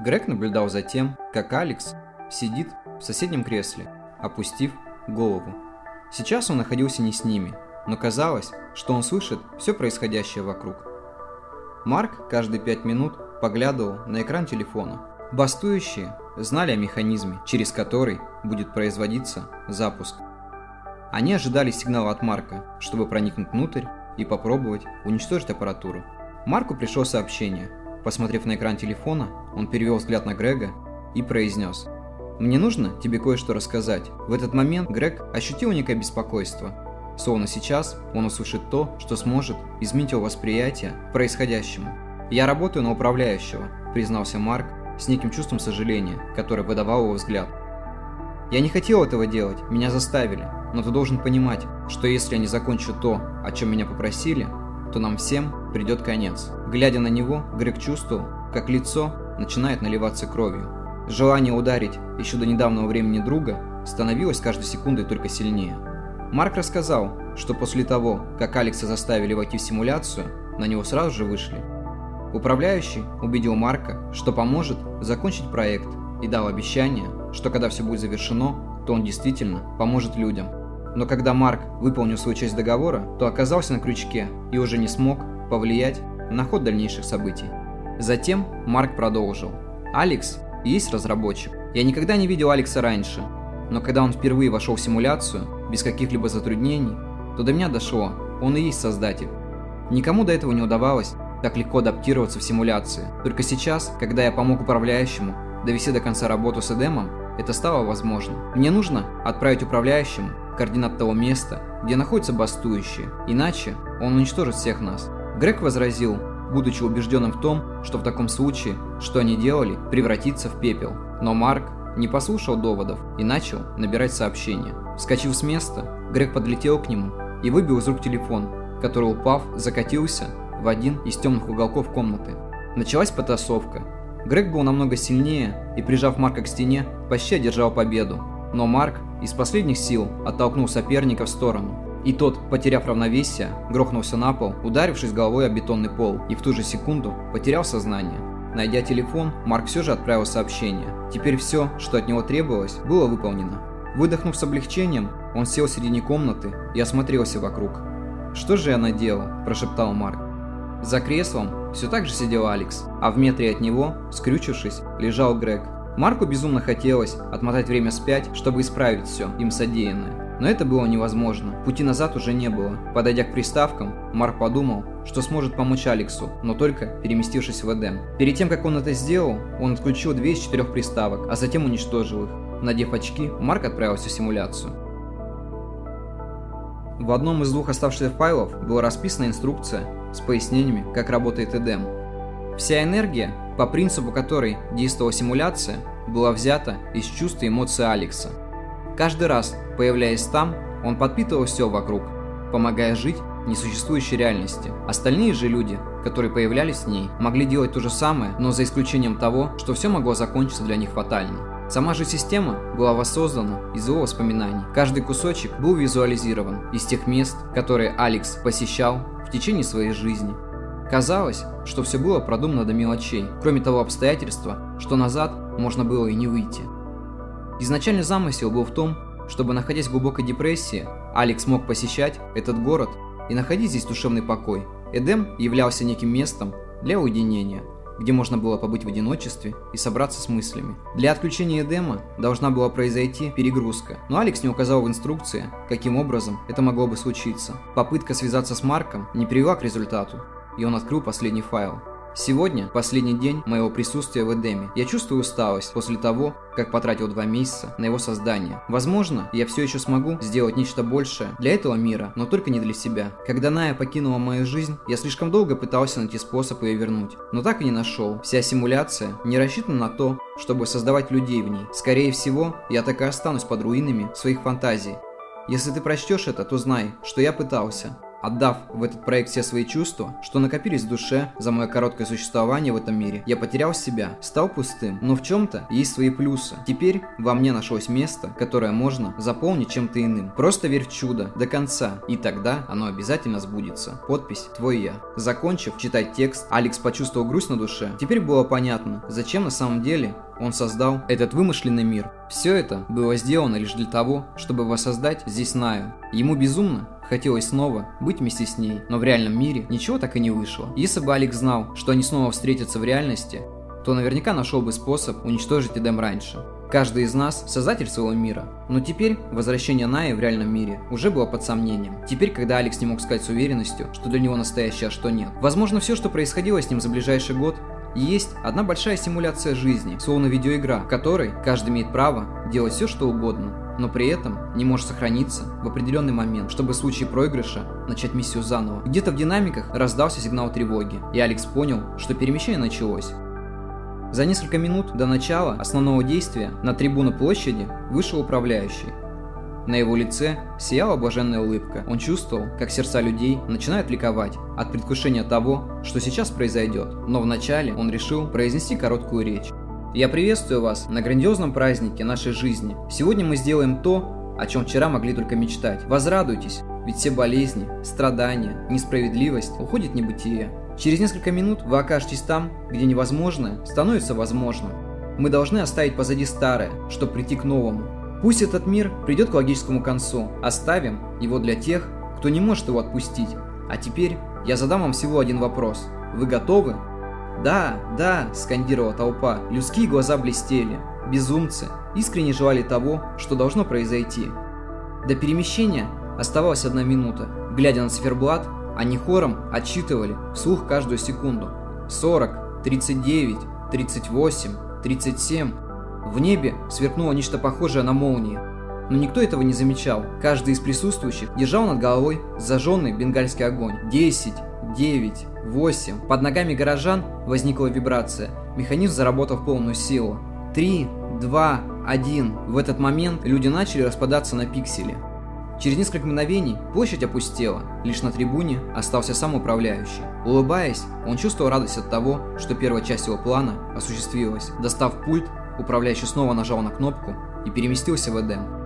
Грег наблюдал за тем, как Алекс сидит в соседнем кресле, опустив голову. Сейчас он находился не с ними, но казалось, что он слышит все происходящее вокруг. Марк каждые пять минут поглядывал на экран телефона. Бастующие знали о механизме, через который будет производиться запуск. Они ожидали сигнала от Марка, чтобы проникнуть внутрь и попробовать уничтожить аппаратуру. Марку пришло сообщение. Посмотрев на экран телефона, он перевел взгляд на Грега и произнес «Мне нужно тебе кое-что рассказать». В этот момент Грег ощутил некое беспокойство. Словно сейчас он услышит то, что сможет изменить его восприятие происходящему. «Я работаю на управляющего», – признался Марк с неким чувством сожаления, которое выдавал его взгляд. «Я не хотел этого делать, меня заставили, но ты должен понимать, что если я не закончу то, о чем меня попросили, то нам всем придет конец». Глядя на него, Грег чувствовал, как лицо начинает наливаться кровью. Желание ударить еще до недавнего времени друга становилось каждой секундой только сильнее. Марк рассказал, что после того, как Алекса заставили войти в симуляцию, на него сразу же вышли Управляющий убедил Марка, что поможет закончить проект и дал обещание, что когда все будет завершено, то он действительно поможет людям. Но когда Марк выполнил свою часть договора, то оказался на крючке и уже не смог повлиять на ход дальнейших событий. Затем Марк продолжил. «Алекс есть разработчик. Я никогда не видел Алекса раньше, но когда он впервые вошел в симуляцию, без каких-либо затруднений, то до меня дошло, он и есть создатель. Никому до этого не удавалось так легко адаптироваться в симуляции. Только сейчас, когда я помог управляющему довести до конца работу с Эдемом, это стало возможным. Мне нужно отправить управляющему координат того места, где находятся бастующие, иначе он уничтожит всех нас. Грег возразил, будучи убежденным в том, что в таком случае, что они делали, превратится в пепел. Но Марк не послушал доводов и начал набирать сообщения. Вскочив с места, Грег подлетел к нему и выбил из рук телефон, который, упав, закатился в один из темных уголков комнаты. Началась потасовка. Грег был намного сильнее и, прижав Марка к стене, почти одержал победу. Но Марк из последних сил оттолкнул соперника в сторону. И тот, потеряв равновесие, грохнулся на пол, ударившись головой о бетонный пол, и в ту же секунду потерял сознание. Найдя телефон, Марк все же отправил сообщение. Теперь все, что от него требовалось, было выполнено. Выдохнув с облегчением, он сел в середине комнаты и осмотрелся вокруг. «Что же я наделал?» – прошептал Марк. За креслом все так же сидел Алекс, а в метре от него, скрючившись, лежал Грег. Марку безумно хотелось отмотать время спять, чтобы исправить все им содеянное. Но это было невозможно. Пути назад уже не было. Подойдя к приставкам, Марк подумал, что сможет помочь Алексу, но только переместившись в Эдем. Перед тем, как он это сделал, он отключил две из четырех приставок, а затем уничтожил их. Надев очки, Марк отправился в симуляцию. В одном из двух оставшихся файлов была расписана инструкция с пояснениями, как работает Эдем. Вся энергия, по принципу которой действовала симуляция, была взята из чувств и эмоций Алекса. Каждый раз, появляясь там, он подпитывал все вокруг, помогая жить несуществующей реальности. Остальные же люди, которые появлялись в ней, могли делать то же самое, но за исключением того, что все могло закончиться для них фатально. Сама же система была воссоздана из его воспоминаний. Каждый кусочек был визуализирован из тех мест, которые Алекс посещал в течение своей жизни. Казалось, что все было продумано до мелочей, кроме того обстоятельства, что назад можно было и не выйти. Изначальный замысел был в том, чтобы, находясь в глубокой депрессии, Алекс мог посещать этот город и находить здесь душевный покой. Эдем являлся неким местом для уединения, где можно было побыть в одиночестве и собраться с мыслями. Для отключения Эдема должна была произойти перегрузка, но Алекс не указал в инструкции, каким образом это могло бы случиться. Попытка связаться с Марком не привела к результату, и он открыл последний файл. Сегодня последний день моего присутствия в Эдеме. Я чувствую усталость после того, как потратил два месяца на его создание. Возможно, я все еще смогу сделать нечто большее для этого мира, но только не для себя. Когда Ная покинула мою жизнь, я слишком долго пытался найти способ ее вернуть, но так и не нашел. Вся симуляция не рассчитана на то, чтобы создавать людей в ней. Скорее всего, я так и останусь под руинами своих фантазий. Если ты прочтешь это, то знай, что я пытался. Отдав в этот проект все свои чувства, что накопились в душе за мое короткое существование в этом мире, я потерял себя, стал пустым. Но в чем-то есть свои плюсы. Теперь во мне нашлось место, которое можно заполнить чем-то иным. Просто верь в чудо до конца, и тогда оно обязательно сбудется. Подпись «Твой я». Закончив читать текст, Алекс почувствовал грусть на душе. Теперь было понятно, зачем на самом деле он создал этот вымышленный мир. Все это было сделано лишь для того, чтобы воссоздать здесь Наю. Ему безумно хотелось снова быть вместе с ней, но в реальном мире ничего так и не вышло. Если бы Алекс знал, что они снова встретятся в реальности, то наверняка нашел бы способ уничтожить Эдем раньше. Каждый из нас – создатель своего мира. Но теперь возвращение Наи в реальном мире уже было под сомнением. Теперь, когда Алекс не мог сказать с уверенностью, что для него настоящее, а что нет. Возможно, все, что происходило с ним за ближайший год, есть одна большая симуляция жизни, словно видеоигра, в которой каждый имеет право делать все, что угодно, но при этом не может сохраниться в определенный момент, чтобы в случае проигрыша начать миссию заново. Где-то в динамиках раздался сигнал тревоги, и Алекс понял, что перемещение началось. За несколько минут до начала основного действия на трибуну площади вышел управляющий. На его лице сияла блаженная улыбка. Он чувствовал, как сердца людей начинают ликовать от предвкушения того, что сейчас произойдет. Но вначале он решил произнести короткую речь. «Я приветствую вас на грандиозном празднике нашей жизни. Сегодня мы сделаем то, о чем вчера могли только мечтать. Возрадуйтесь, ведь все болезни, страдания, несправедливость уходят в небытие. Через несколько минут вы окажетесь там, где невозможное становится возможным. Мы должны оставить позади старое, чтобы прийти к новому. Пусть этот мир придет к логическому концу, оставим его для тех, кто не может его отпустить. А теперь я задам вам всего один вопрос. Вы готовы? «Да, да!» – скандировала толпа. Людские глаза блестели. Безумцы искренне желали того, что должно произойти. До перемещения оставалась одна минута. Глядя на циферблат, они хором отсчитывали вслух каждую секунду. 40, 39, 38, 37. В небе сверкнуло нечто похожее на молнии. Но никто этого не замечал. Каждый из присутствующих держал над головой зажженный бенгальский огонь. 10, 9, 8. Под ногами горожан возникла вибрация. Механизм заработал в полную силу. 3, 2, 1. В этот момент люди начали распадаться на пиксели. Через несколько мгновений площадь опустела, лишь на трибуне остался сам управляющий. Улыбаясь, он чувствовал радость от того, что первая часть его плана осуществилась. Достав пульт, управляющий снова нажал на кнопку и переместился в Эдем.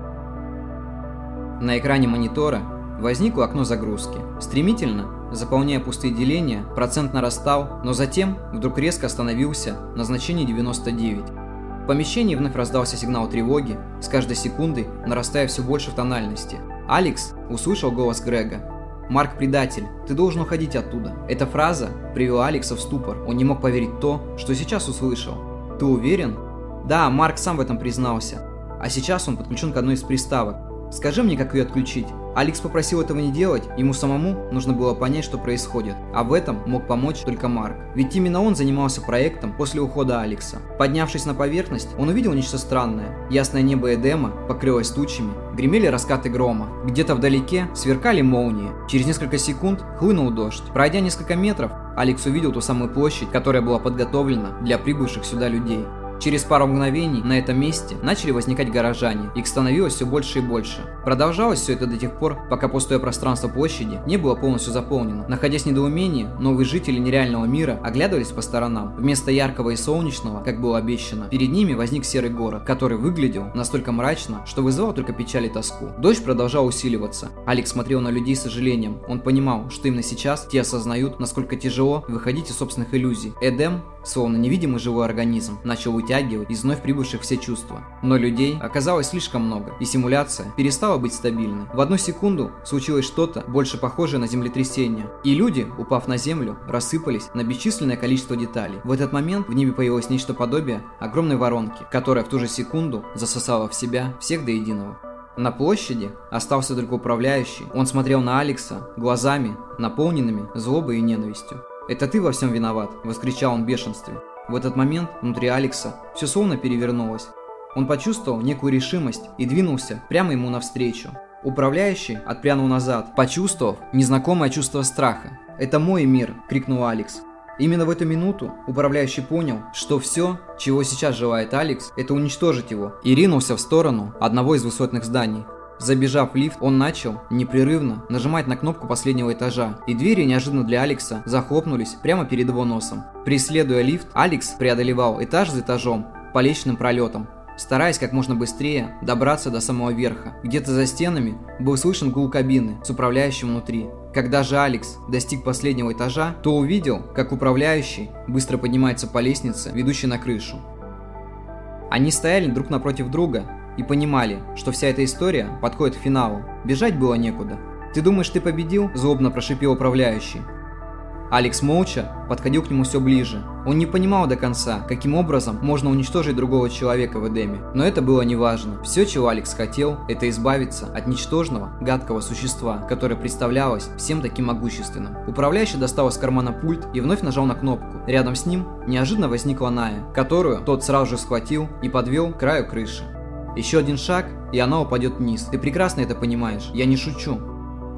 На экране монитора возникло окно загрузки. Стремительно, заполняя пустые деления, процент нарастал, но затем вдруг резко остановился на значении 99. В помещении вновь раздался сигнал тревоги, с каждой секундой нарастая все больше в тональности. Алекс услышал голос Грега. «Марк предатель, ты должен уходить оттуда». Эта фраза привела Алекса в ступор. Он не мог поверить то, что сейчас услышал. «Ты уверен?» «Да, Марк сам в этом признался. А сейчас он подключен к одной из приставок. Скажи мне, как ее отключить. Алекс попросил этого не делать, ему самому нужно было понять, что происходит. А в этом мог помочь только Марк. Ведь именно он занимался проектом после ухода Алекса. Поднявшись на поверхность, он увидел нечто странное. Ясное небо Эдема покрылось тучами, гремели раскаты грома. Где-то вдалеке сверкали молнии. Через несколько секунд хлынул дождь. Пройдя несколько метров, Алекс увидел ту самую площадь, которая была подготовлена для прибывших сюда людей. Через пару мгновений на этом месте начали возникать горожане, их становилось все больше и больше. Продолжалось все это до тех пор, пока пустое пространство площади не было полностью заполнено. Находясь в недоумении, новые жители нереального мира оглядывались по сторонам. Вместо яркого и солнечного, как было обещано, перед ними возник серый город, который выглядел настолько мрачно, что вызывал только печаль и тоску. Дождь продолжал усиливаться. Алекс смотрел на людей с сожалением. Он понимал, что именно сейчас те осознают, насколько тяжело выходить из собственных иллюзий. Эдем, словно невидимый живой организм, начал вытягивать из вновь прибывших все чувства. Но людей оказалось слишком много, и симуляция перестала быть стабильной. В одну секунду случилось что-то больше похожее на землетрясение, и люди, упав на землю, рассыпались на бесчисленное количество деталей. В этот момент в небе появилось нечто подобие огромной воронки, которая в ту же секунду засосала в себя всех до единого. На площади остался только управляющий. Он смотрел на Алекса глазами, наполненными злобой и ненавистью. «Это ты во всем виноват!» – воскричал он в бешенстве. В этот момент внутри Алекса все словно перевернулось. Он почувствовал некую решимость и двинулся прямо ему навстречу. Управляющий отпрянул назад, почувствовав незнакомое чувство страха. «Это мой мир!» – крикнул Алекс. Именно в эту минуту управляющий понял, что все, чего сейчас желает Алекс, это уничтожить его, и ринулся в сторону одного из высотных зданий. Забежав в лифт, он начал непрерывно нажимать на кнопку последнего этажа, и двери неожиданно для Алекса захлопнулись прямо перед его носом. Преследуя лифт, Алекс преодолевал этаж за этажом по лестничным пролетам, стараясь как можно быстрее добраться до самого верха. Где-то за стенами был слышен гул кабины с управляющим внутри. Когда же Алекс достиг последнего этажа, то увидел, как управляющий быстро поднимается по лестнице, ведущей на крышу. Они стояли друг напротив друга и понимали, что вся эта история подходит к финалу. Бежать было некуда. «Ты думаешь, ты победил?» – злобно прошипел управляющий. Алекс молча подходил к нему все ближе. Он не понимал до конца, каким образом можно уничтожить другого человека в Эдеме. Но это было неважно. Все, чего Алекс хотел, это избавиться от ничтожного, гадкого существа, которое представлялось всем таким могущественным. Управляющий достал из кармана пульт и вновь нажал на кнопку. Рядом с ним неожиданно возникла Ная, которую тот сразу же схватил и подвел к краю крыши. Еще один шаг, и она упадет вниз. Ты прекрасно это понимаешь, я не шучу.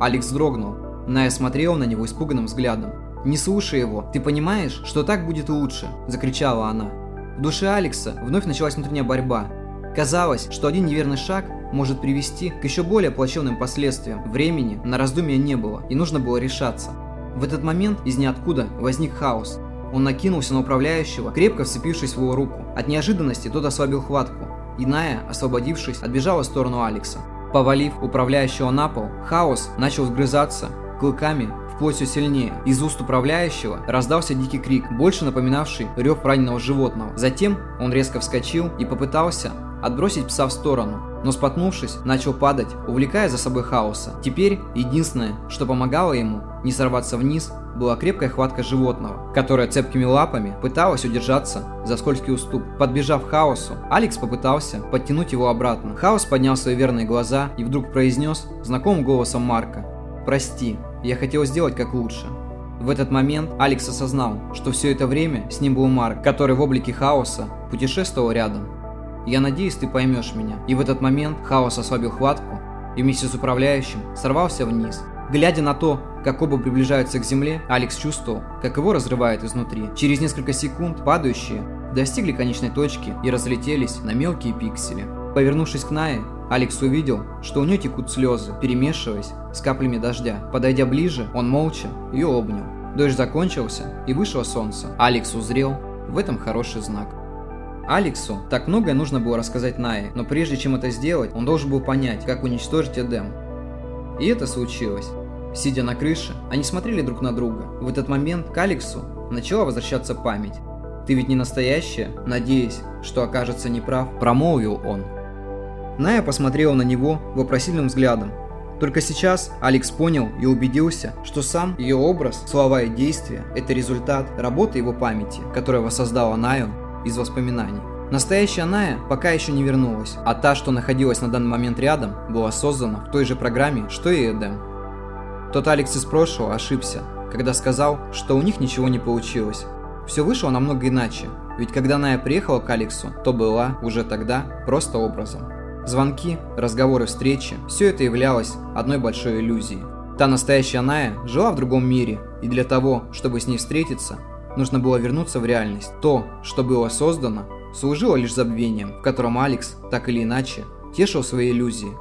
Алекс дрогнул. Ная смотрела на него испуганным взглядом. «Не слушай его, ты понимаешь, что так будет лучше?» – закричала она. В душе Алекса вновь началась внутренняя борьба. Казалось, что один неверный шаг может привести к еще более плачевным последствиям. Времени на раздумья не было, и нужно было решаться. В этот момент из ниоткуда возник хаос. Он накинулся на управляющего, крепко вцепившись в его руку. От неожиданности тот ослабил хватку. Иная, освободившись, отбежала в сторону Алекса. Повалив управляющего на пол, хаос начал вгрызаться клыками вплоть все сильнее. Из уст управляющего раздался дикий крик, больше напоминавший рев раненого животного. Затем он резко вскочил и попытался отбросить пса в сторону, но споткнувшись, начал падать, увлекая за собой хаоса. Теперь единственное, что помогало ему не сорваться вниз, была крепкая хватка животного, которое цепкими лапами пыталось удержаться за скользкий уступ. Подбежав к хаосу, Алекс попытался подтянуть его обратно. Хаос поднял свои верные глаза и вдруг произнес знакомым голосом Марка «Прости, я хотел сделать как лучше. В этот момент Алекс осознал, что все это время с ним был Марк, который в облике хаоса путешествовал рядом. «Я надеюсь, ты поймешь меня». И в этот момент хаос ослабил хватку и вместе с управляющим сорвался вниз. Глядя на то, как оба приближаются к земле, Алекс чувствовал, как его разрывает изнутри. Через несколько секунд падающие достигли конечной точки и разлетелись на мелкие пиксели. Повернувшись к Нае, Алекс увидел, что у нее текут слезы, перемешиваясь с каплями дождя. Подойдя ближе, он молча ее обнял. Дождь закончился, и вышло солнце. Алекс узрел в этом хороший знак. Алексу так многое нужно было рассказать Найе, но прежде чем это сделать, он должен был понять, как уничтожить Эдем. И это случилось. Сидя на крыше, они смотрели друг на друга. В этот момент к Алексу начала возвращаться память. «Ты ведь не настоящая?» Надеясь, что окажется неправ, промолвил он. Ная посмотрела на него вопросительным взглядом. Только сейчас Алекс понял и убедился, что сам ее образ, слова и действия – это результат работы его памяти, которая воссоздала Наю из воспоминаний. Настоящая Ная пока еще не вернулась, а та, что находилась на данный момент рядом, была создана в той же программе, что и Эдем. Тот Алекс из прошлого ошибся, когда сказал, что у них ничего не получилось. Все вышло намного иначе, ведь когда Ная приехала к Алексу, то была уже тогда просто образом. Звонки, разговоры, встречи – все это являлось одной большой иллюзией. Та настоящая Ная жила в другом мире, и для того, чтобы с ней встретиться, нужно было вернуться в реальность. То, что было создано, служило лишь забвением, в котором Алекс, так или иначе, тешил свои иллюзии.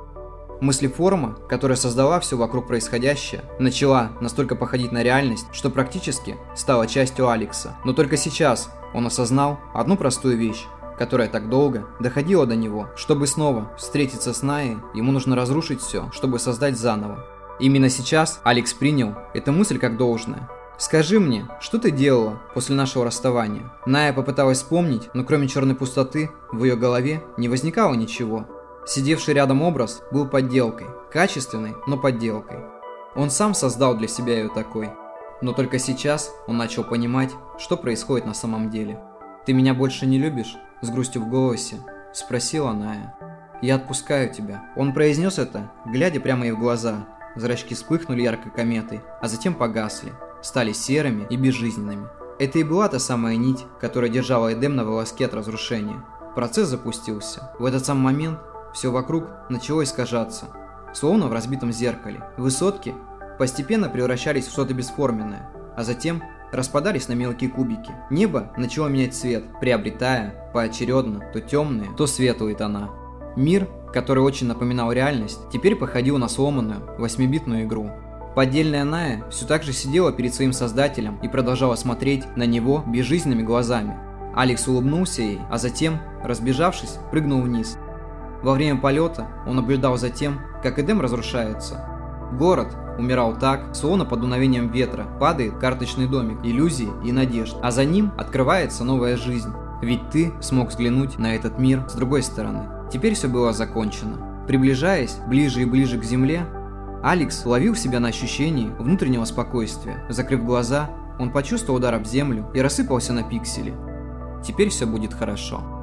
Мыслеформа, которая создала все вокруг происходящее, начала настолько походить на реальность, что практически стала частью Алекса. Но только сейчас он осознал одну простую вещь которая так долго доходила до него. Чтобы снова встретиться с Наей, ему нужно разрушить все, чтобы создать заново. Именно сейчас Алекс принял эту мысль как должное. «Скажи мне, что ты делала после нашего расставания?» Ная попыталась вспомнить, но кроме черной пустоты, в ее голове не возникало ничего. Сидевший рядом образ был подделкой, качественной, но подделкой. Он сам создал для себя ее такой. Но только сейчас он начал понимать, что происходит на самом деле. «Ты меня больше не любишь?» с грустью в голосе, спросила Ная. «Я отпускаю тебя». Он произнес это, глядя прямо ей в глаза. Зрачки вспыхнули яркой кометой, а затем погасли, стали серыми и безжизненными. Это и была та самая нить, которая держала Эдем на волоске от разрушения. Процесс запустился. В этот самый момент все вокруг начало искажаться, словно в разбитом зеркале. Высотки постепенно превращались в что-то бесформенное, а затем распадались на мелкие кубики. Небо начало менять цвет, приобретая поочередно то темные, то светлые тона. Мир, который очень напоминал реальность, теперь походил на сломанную 8-битную игру. Поддельная Ная все так же сидела перед своим создателем и продолжала смотреть на него безжизненными глазами. Алекс улыбнулся ей, а затем, разбежавшись, прыгнул вниз. Во время полета он наблюдал за тем, как Эдем разрушается. Город умирал так, словно под дуновением ветра падает карточный домик иллюзии и надежд, а за ним открывается новая жизнь. Ведь ты смог взглянуть на этот мир с другой стороны. Теперь все было закончено. Приближаясь ближе и ближе к земле, Алекс ловил себя на ощущении внутреннего спокойствия. Закрыв глаза, он почувствовал удар об землю и рассыпался на пиксели. Теперь все будет хорошо.